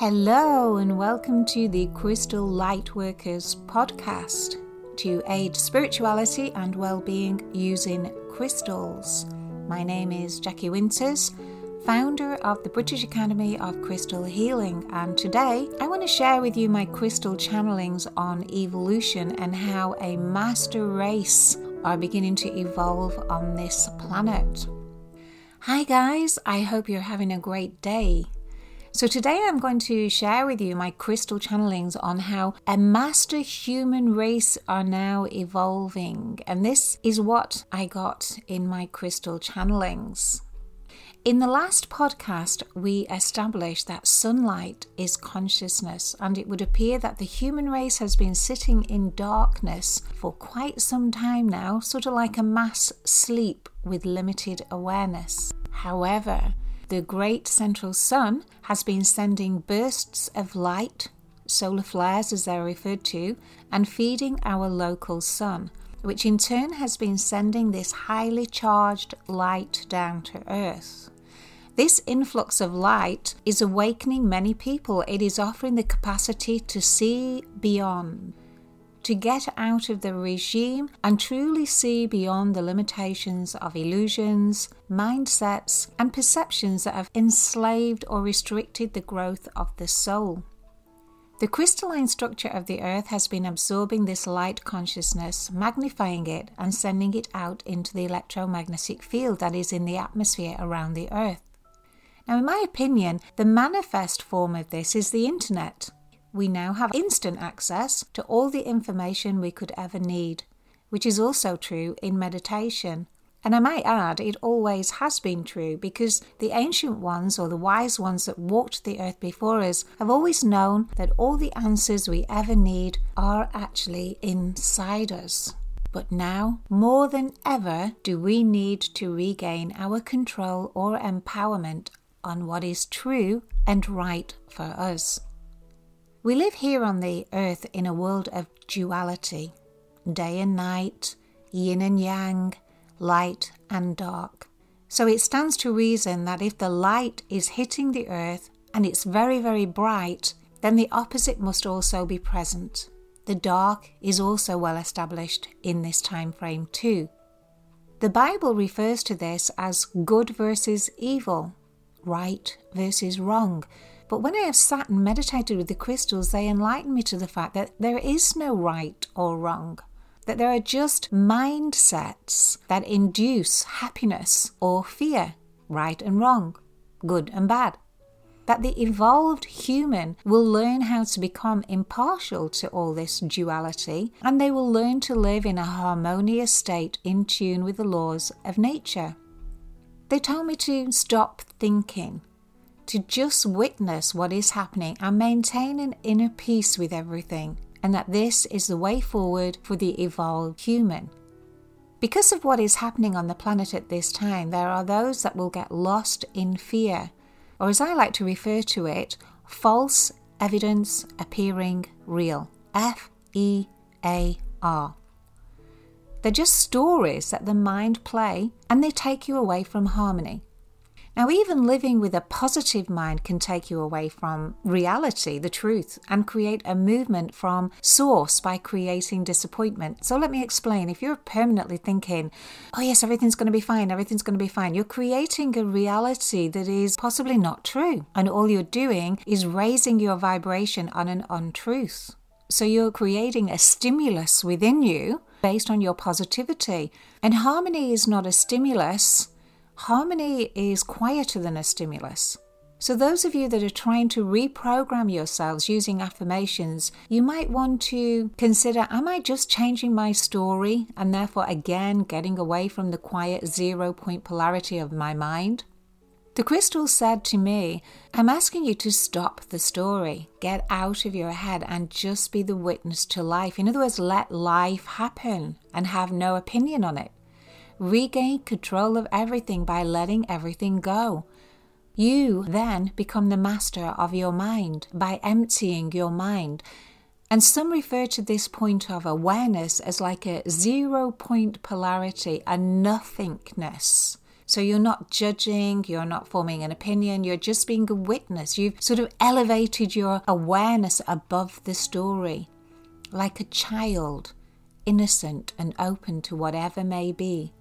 Hello, and welcome to the Crystal Lightworkers podcast to aid spirituality and well being using crystals. My name is Jackie Winters, founder of the British Academy of Crystal Healing, and today I want to share with you my crystal channelings on evolution and how a master race are beginning to evolve on this planet. Hi, guys, I hope you're having a great day. So, today I'm going to share with you my crystal channelings on how a master human race are now evolving. And this is what I got in my crystal channelings. In the last podcast, we established that sunlight is consciousness, and it would appear that the human race has been sitting in darkness for quite some time now, sort of like a mass sleep with limited awareness. However, the great central sun has been sending bursts of light, solar flares as they're referred to, and feeding our local sun, which in turn has been sending this highly charged light down to Earth. This influx of light is awakening many people. It is offering the capacity to see beyond, to get out of the regime and truly see beyond the limitations of illusions, mindsets, and perceptions that have enslaved or restricted the growth of the soul. The crystalline structure of the earth has been absorbing this light consciousness, magnifying it, and sending it out into the electromagnetic field that is in the atmosphere around the earth. Now, in my opinion, the manifest form of this is the internet we now have instant access to all the information we could ever need, which is also true in meditation. And I might add, it always has been true because the ancient ones or the wise ones that walked the earth before us have always known that all the answers we ever need are actually inside us. But now, more than ever, do we need to regain our control or empowerment on what is true and right for us. We live here on the earth in a world of duality day and night, yin and yang, light and dark. So it stands to reason that if the light is hitting the earth and it's very, very bright, then the opposite must also be present. The dark is also well established in this time frame too. The Bible refers to this as good versus evil, right versus wrong, but when I have sat and meditated with the crystals, they enlighten me to the fact that there is no right or wrong, that there are just mindsets that induce happiness or fear, right and wrong, good and bad. That the evolved human will learn how to become impartial to all this duality and they will learn to live in a harmonious state in tune with the laws of nature. They told me to stop thinking to just witness what is happening and maintain an inner peace with everything, and that this is the way forward for the evolved human. Because of what is happening on the planet at this time, there are those that will get lost in fear, or as I like to refer to it, false evidence appearing real. F E A R. They're just stories that the mind play and they take you away from harmony. Now, even living with a positive mind can take you away from reality, the truth, and create a movement from source by creating disappointment. So, let me explain. If you're permanently thinking, oh, yes, everything's going to be fine, everything's going to be fine, you're creating a reality that is possibly not true. And all you're doing is raising your vibration on an untruth. So, you're creating a stimulus within you based on your positivity. And harmony is not a stimulus harmony is quieter than a stimulus. So, those of you that are trying to reprogram yourselves using affirmations, you might want to consider Am I just changing my story and therefore again getting away from the quiet zero point polarity of my mind? The crystal said to me, I'm asking you to stop the story, get out of your head, and just be the witness to life. In other words, let life happen and have no opinion on it regain control of everything by letting everything go. You then become the master of your mind by emptying your mind. And some refer to this point of awareness as like a zero point polarity, a nothingness. So you're not judging, you're not forming an opinion, you're just being a witness. You've sort of elevated your awareness above the story, like a child, innocent and open to whatever may be.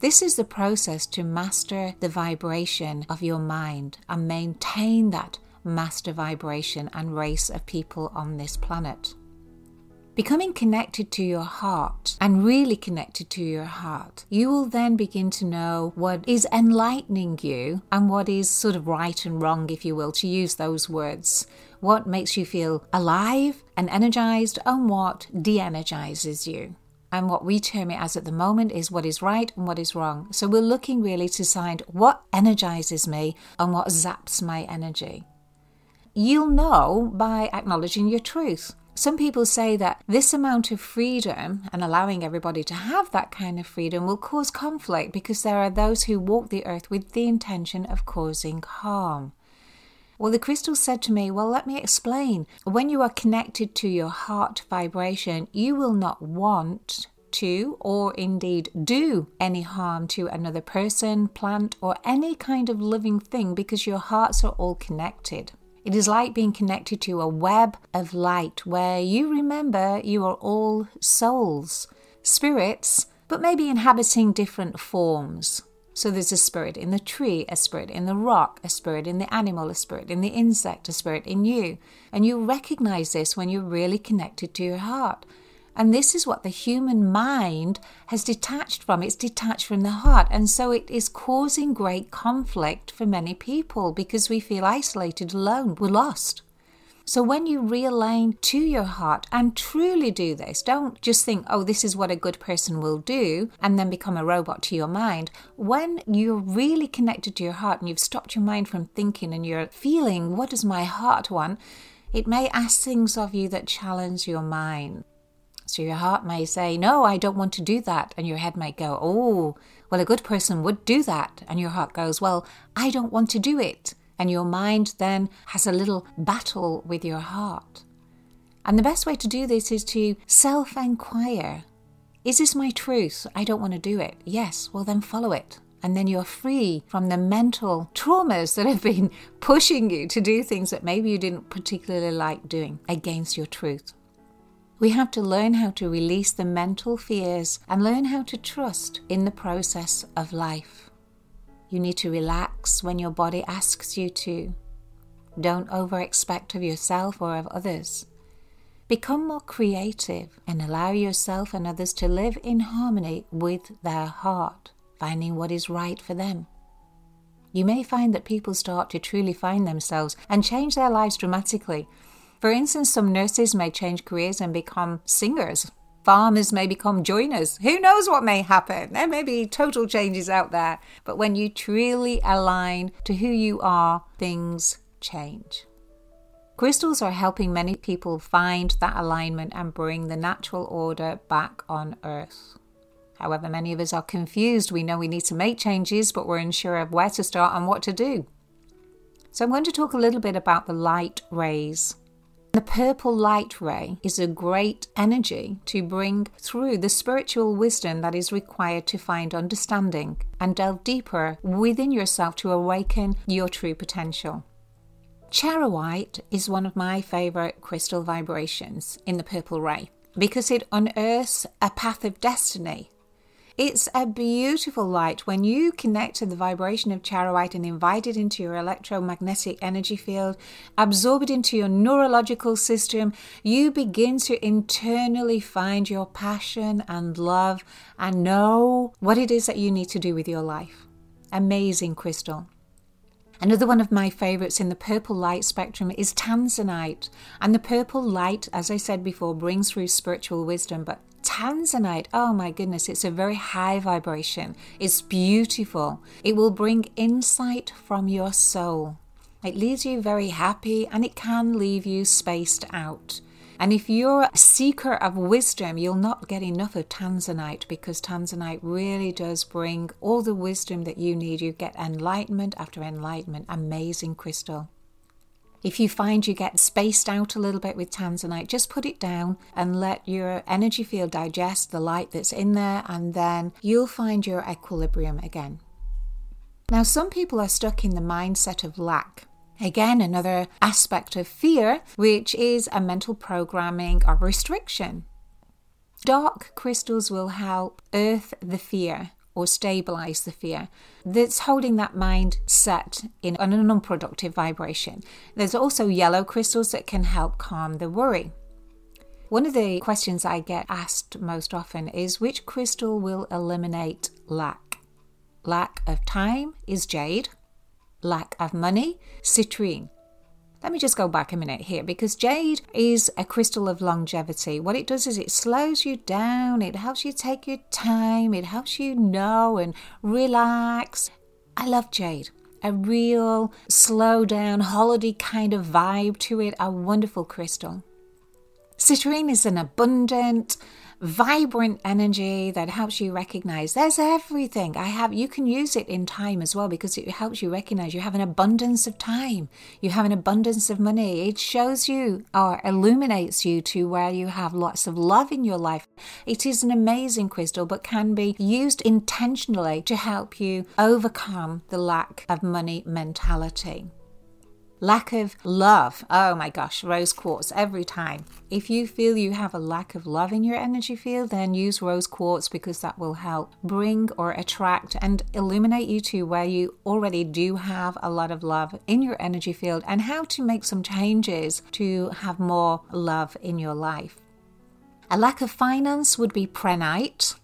This is the process to master the vibration of your mind and maintain that master vibration and race of people on this planet. Becoming connected to your heart and really connected to your heart, you will then begin to know what is enlightening you and what is sort of right and wrong, if you will, to use those words. What makes you feel alive and energized and what de energizes you. And what we term it as at the moment is what is right and what is wrong. So we're looking really to find what energizes me and what zaps my energy. You'll know by acknowledging your truth. Some people say that this amount of freedom and allowing everybody to have that kind of freedom will cause conflict because there are those who walk the earth with the intention of causing harm. Well, the crystal said to me, Well, let me explain. When you are connected to your heart vibration, you will not want to or indeed do any harm to another person, plant, or any kind of living thing because your hearts are all connected. It is like being connected to a web of light where you remember you are all souls, spirits, but maybe inhabiting different forms. So there's a spirit in the tree, a spirit in the rock, a spirit in the animal, a spirit in the insect, a spirit in you. And you recognize this when you're really connected to your heart. And this is what the human mind has detached from. It's detached from the heart. And so it is causing great conflict for many people because we feel isolated, alone, we're lost. So when you realign to your heart and truly do this, don't just think, oh, this is what a good person will do, and then become a robot to your mind. When you're really connected to your heart and you've stopped your mind from thinking and you're feeling, what does my heart want? It may ask things of you that challenge your mind. So your heart may say, No, I don't want to do that. And your head might go, Oh, well, a good person would do that. And your heart goes, Well, I don't want to do it. And your mind then has a little battle with your heart. And the best way to do this is to self inquire Is this my truth? I don't want to do it. Yes, well, then follow it. And then you're free from the mental traumas that have been pushing you to do things that maybe you didn't particularly like doing against your truth. We have to learn how to release the mental fears and learn how to trust in the process of life. You need to relax when your body asks you to. Don't over expect of yourself or of others. Become more creative and allow yourself and others to live in harmony with their heart, finding what is right for them. You may find that people start to truly find themselves and change their lives dramatically for instance, some nurses may change careers and become singers. Farmers may become joiners. Who knows what may happen? There may be total changes out there. But when you truly align to who you are, things change. Crystals are helping many people find that alignment and bring the natural order back on Earth. However, many of us are confused. We know we need to make changes, but we're unsure of where to start and what to do. So, I'm going to talk a little bit about the light rays. The purple light ray is a great energy to bring through the spiritual wisdom that is required to find understanding and delve deeper within yourself to awaken your true potential. Charoite is one of my favorite crystal vibrations in the purple ray because it unearths a path of destiny it's a beautiful light. When you connect to the vibration of charoite and invite it into your electromagnetic energy field, absorb it into your neurological system, you begin to internally find your passion and love and know what it is that you need to do with your life. Amazing crystal. Another one of my favorites in the purple light spectrum is tanzanite. And the purple light, as I said before, brings through spiritual wisdom, but Tanzanite, oh my goodness, it's a very high vibration. It's beautiful. It will bring insight from your soul. It leaves you very happy and it can leave you spaced out. And if you're a seeker of wisdom, you'll not get enough of Tanzanite because Tanzanite really does bring all the wisdom that you need. You get enlightenment after enlightenment. Amazing crystal. If you find you get spaced out a little bit with tanzanite, just put it down and let your energy field digest the light that's in there, and then you'll find your equilibrium again. Now, some people are stuck in the mindset of lack. Again, another aspect of fear, which is a mental programming or restriction. Dark crystals will help earth the fear or stabilize the fear that's holding that mind set in an unproductive vibration. There's also yellow crystals that can help calm the worry. One of the questions I get asked most often is which crystal will eliminate lack? Lack of time is jade, lack of money, citrine. Let me just go back a minute here because jade is a crystal of longevity. What it does is it slows you down, it helps you take your time, it helps you know and relax. I love jade. A real slow down, holiday kind of vibe to it, a wonderful crystal. Citrine is an abundant, vibrant energy that helps you recognize there's everything I have. You can use it in time as well because it helps you recognize you have an abundance of time, you have an abundance of money. It shows you or illuminates you to where you have lots of love in your life. It is an amazing crystal, but can be used intentionally to help you overcome the lack of money mentality. Lack of love. Oh my gosh, rose quartz every time. If you feel you have a lack of love in your energy field, then use rose quartz because that will help bring or attract and illuminate you to where you already do have a lot of love in your energy field and how to make some changes to have more love in your life. A lack of finance would be prehnite.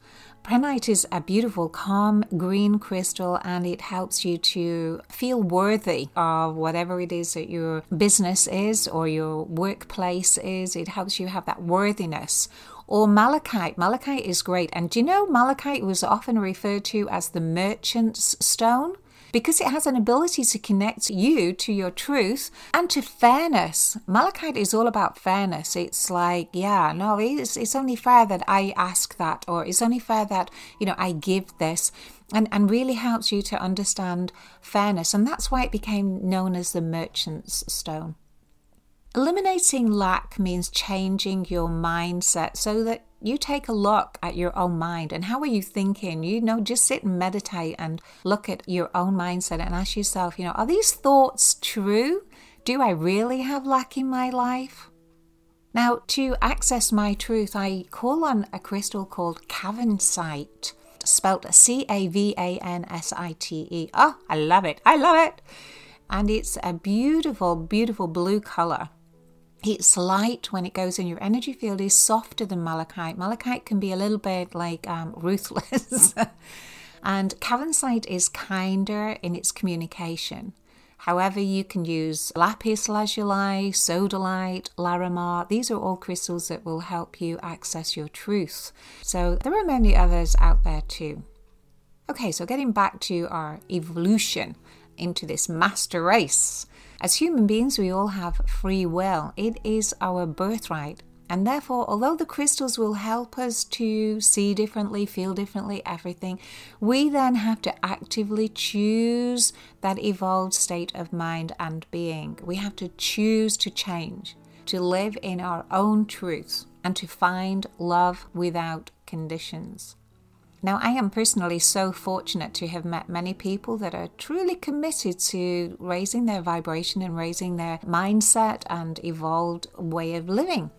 Prehnite is a beautiful, calm green crystal and it helps you to feel worthy of whatever it is that your business is or your workplace is. It helps you have that worthiness. Or malachite. Malachite is great. And do you know malachite was often referred to as the merchant's stone? Because it has an ability to connect you to your truth and to fairness. Malachite is all about fairness. It's like, yeah, no, it's, it's only fair that I ask that, or it's only fair that, you know, I give this. And, and really helps you to understand fairness. And that's why it became known as the merchant's stone. Eliminating lack means changing your mindset so that you take a look at your own mind and how are you thinking? You know, just sit and meditate and look at your own mindset and ask yourself, you know, are these thoughts true? Do I really have lack in my life? Now, to access my truth, I call on a crystal called Cavansite, spelled C A V A N S I T E. Oh, I love it. I love it. And it's a beautiful, beautiful blue color. Its light, when it goes in your energy field, is softer than malachite. Malachite can be a little bit like um, ruthless. and Cavansite is kinder in its communication. However, you can use lapis lazuli, sodalite, larimar. These are all crystals that will help you access your truth. So there are many others out there too. Okay, so getting back to our evolution into this master race. As human beings, we all have free will. It is our birthright. And therefore, although the crystals will help us to see differently, feel differently, everything, we then have to actively choose that evolved state of mind and being. We have to choose to change, to live in our own truth, and to find love without conditions. Now, I am personally so fortunate to have met many people that are truly committed to raising their vibration and raising their mindset and evolved way of living.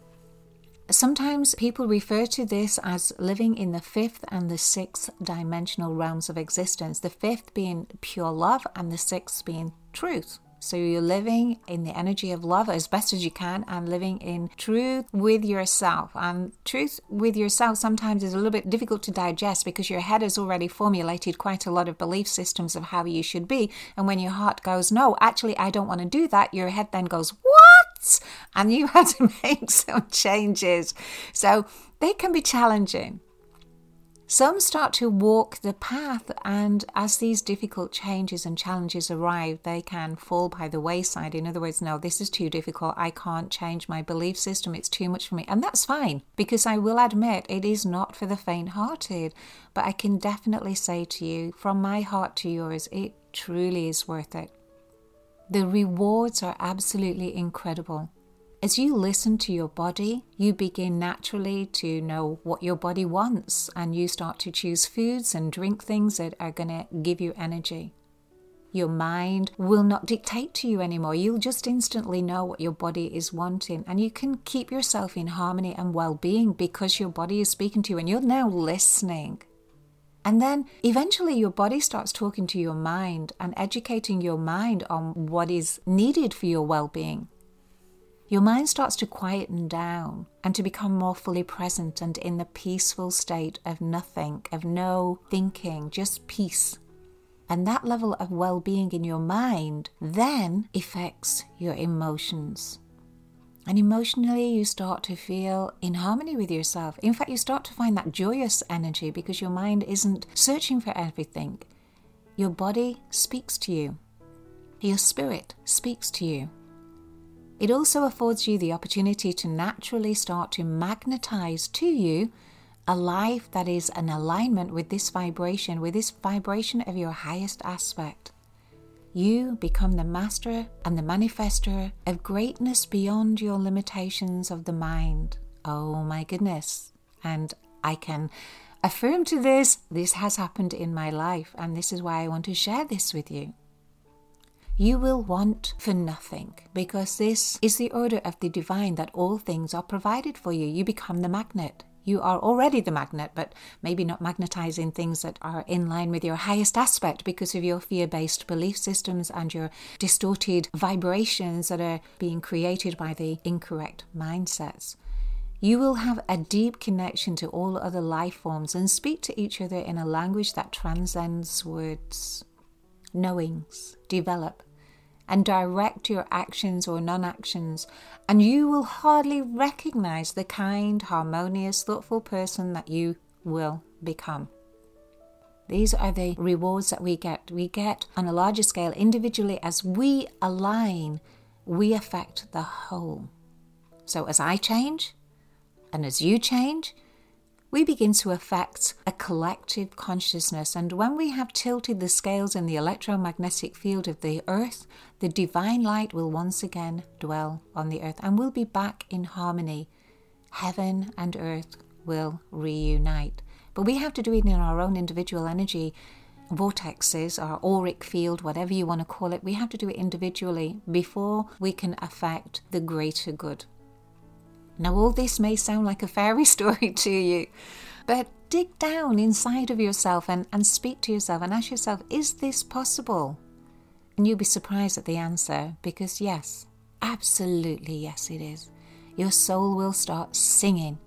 Sometimes people refer to this as living in the fifth and the sixth dimensional realms of existence, the fifth being pure love and the sixth being truth. So you're living in the energy of love as best as you can and living in truth with yourself. And truth with yourself sometimes is a little bit difficult to digest because your head has already formulated quite a lot of belief systems of how you should be. And when your heart goes, no, actually, I don't want to do that, your head then goes, what? And you have to make some changes. So they can be challenging. Some start to walk the path, and as these difficult changes and challenges arrive, they can fall by the wayside. In other words, no, this is too difficult. I can't change my belief system. It's too much for me. And that's fine, because I will admit it is not for the faint hearted. But I can definitely say to you, from my heart to yours, it truly is worth it. The rewards are absolutely incredible. As you listen to your body, you begin naturally to know what your body wants and you start to choose foods and drink things that are going to give you energy. Your mind will not dictate to you anymore. You'll just instantly know what your body is wanting, and you can keep yourself in harmony and well being because your body is speaking to you and you're now listening. And then eventually your body starts talking to your mind and educating your mind on what is needed for your well being. Your mind starts to quieten down and to become more fully present and in the peaceful state of nothing, of no thinking, just peace. And that level of well being in your mind then affects your emotions. And emotionally, you start to feel in harmony with yourself. In fact, you start to find that joyous energy because your mind isn't searching for everything. Your body speaks to you, your spirit speaks to you. It also affords you the opportunity to naturally start to magnetize to you a life that is an alignment with this vibration, with this vibration of your highest aspect you become the master and the manifester of greatness beyond your limitations of the mind. Oh my goodness. And I can affirm to this, this has happened in my life, and this is why I want to share this with you. You will want for nothing because this is the order of the divine that all things are provided for you. You become the magnet. You are already the magnet, but maybe not magnetizing things that are in line with your highest aspect because of your fear based belief systems and your distorted vibrations that are being created by the incorrect mindsets. You will have a deep connection to all other life forms and speak to each other in a language that transcends words. Knowings develop and direct your actions or non actions, and you will hardly recognize the kind, harmonious, thoughtful person that you will become. These are the rewards that we get. We get on a larger scale individually as we align, we affect the whole. So as I change, and as you change, we begin to affect a collective consciousness. And when we have tilted the scales in the electromagnetic field of the earth, the divine light will once again dwell on the earth and we'll be back in harmony. Heaven and earth will reunite. But we have to do it in our own individual energy vortexes, our auric field, whatever you want to call it. We have to do it individually before we can affect the greater good. Now, all this may sound like a fairy story to you, but dig down inside of yourself and, and speak to yourself and ask yourself, is this possible? And you'll be surprised at the answer because, yes, absolutely, yes, it is. Your soul will start singing.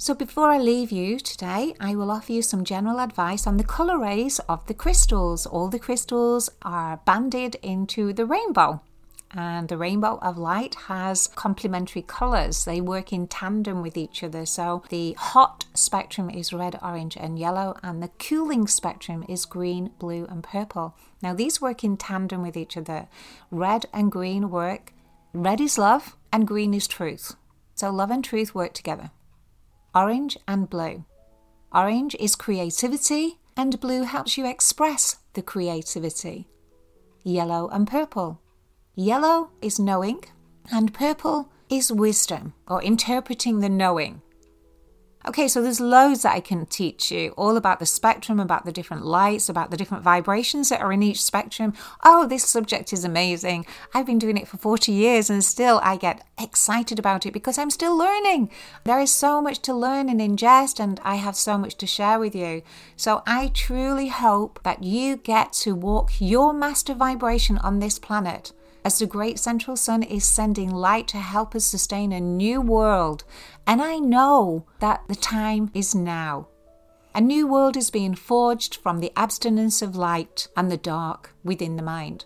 So, before I leave you today, I will offer you some general advice on the colour rays of the crystals. All the crystals are banded into the rainbow and the rainbow of light has complementary colors. They work in tandem with each other. So the hot spectrum is red, orange, and yellow, and the cooling spectrum is green, blue, and purple. Now these work in tandem with each other. Red and green work. Red is love, and green is truth. So love and truth work together. Orange and blue. Orange is creativity, and blue helps you express the creativity. Yellow and purple Yellow is knowing, and purple is wisdom or interpreting the knowing. Okay, so there's loads that I can teach you all about the spectrum, about the different lights, about the different vibrations that are in each spectrum. Oh, this subject is amazing. I've been doing it for 40 years and still I get excited about it because I'm still learning. There is so much to learn and ingest, and I have so much to share with you. So I truly hope that you get to walk your master vibration on this planet as the great central sun is sending light to help us sustain a new world. And I know that the time is now. A new world is being forged from the abstinence of light and the dark within the mind.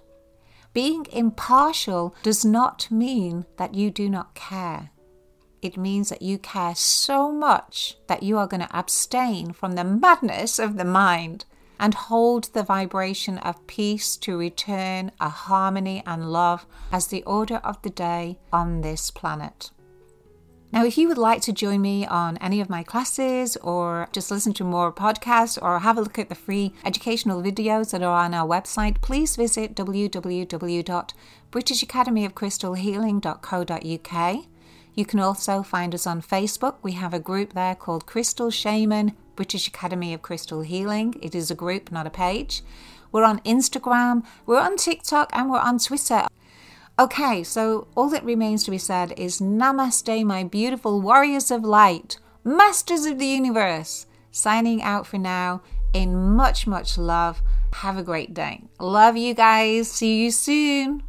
Being impartial does not mean that you do not care. It means that you care so much that you are going to abstain from the madness of the mind and hold the vibration of peace to return a harmony and love as the order of the day on this planet. Now, if you would like to join me on any of my classes or just listen to more podcasts or have a look at the free educational videos that are on our website, please visit www.britishacademyofcrystalhealing.co.uk. You can also find us on Facebook. We have a group there called Crystal Shaman British Academy of Crystal Healing. It is a group, not a page. We're on Instagram, we're on TikTok, and we're on Twitter. Okay, so all that remains to be said is Namaste, my beautiful warriors of light, masters of the universe. Signing out for now in much, much love. Have a great day. Love you guys. See you soon.